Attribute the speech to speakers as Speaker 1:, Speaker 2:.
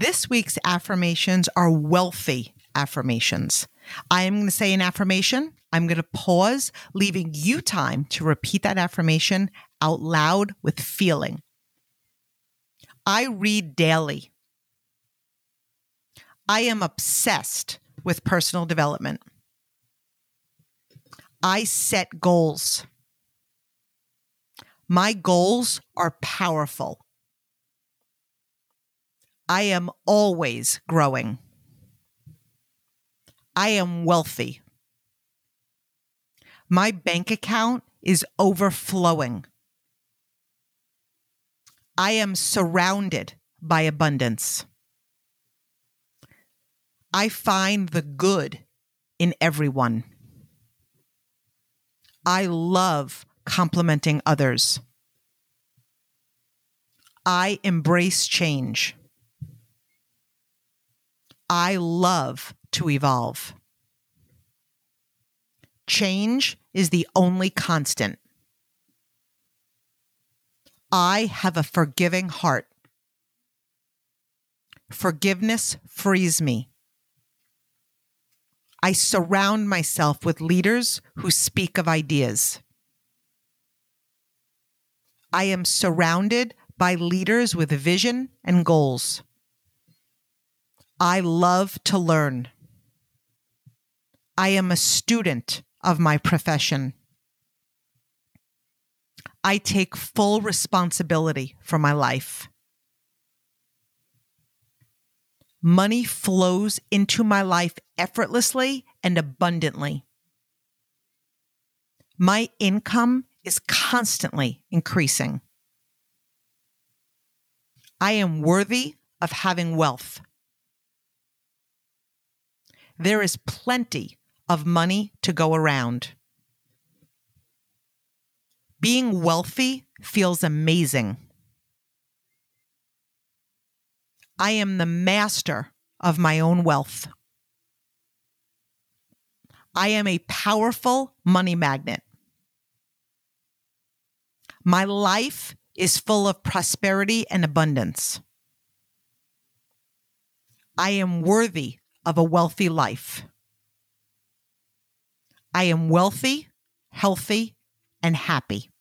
Speaker 1: This week's affirmations are wealthy affirmations. I am going to say an affirmation. I'm going to pause, leaving you time to repeat that affirmation out loud with feeling. I read daily. I am obsessed with personal development. I set goals. My goals are powerful. I am always growing. I am wealthy. My bank account is overflowing. I am surrounded by abundance. I find the good in everyone. I love complimenting others. I embrace change. I love to evolve. Change is the only constant. I have a forgiving heart. Forgiveness frees me. I surround myself with leaders who speak of ideas. I am surrounded by leaders with vision and goals. I love to learn. I am a student of my profession. I take full responsibility for my life. Money flows into my life effortlessly and abundantly. My income is constantly increasing. I am worthy of having wealth. There is plenty of money to go around. Being wealthy feels amazing. I am the master of my own wealth. I am a powerful money magnet. My life is full of prosperity and abundance. I am worthy of a wealthy life. I am wealthy, healthy, and happy.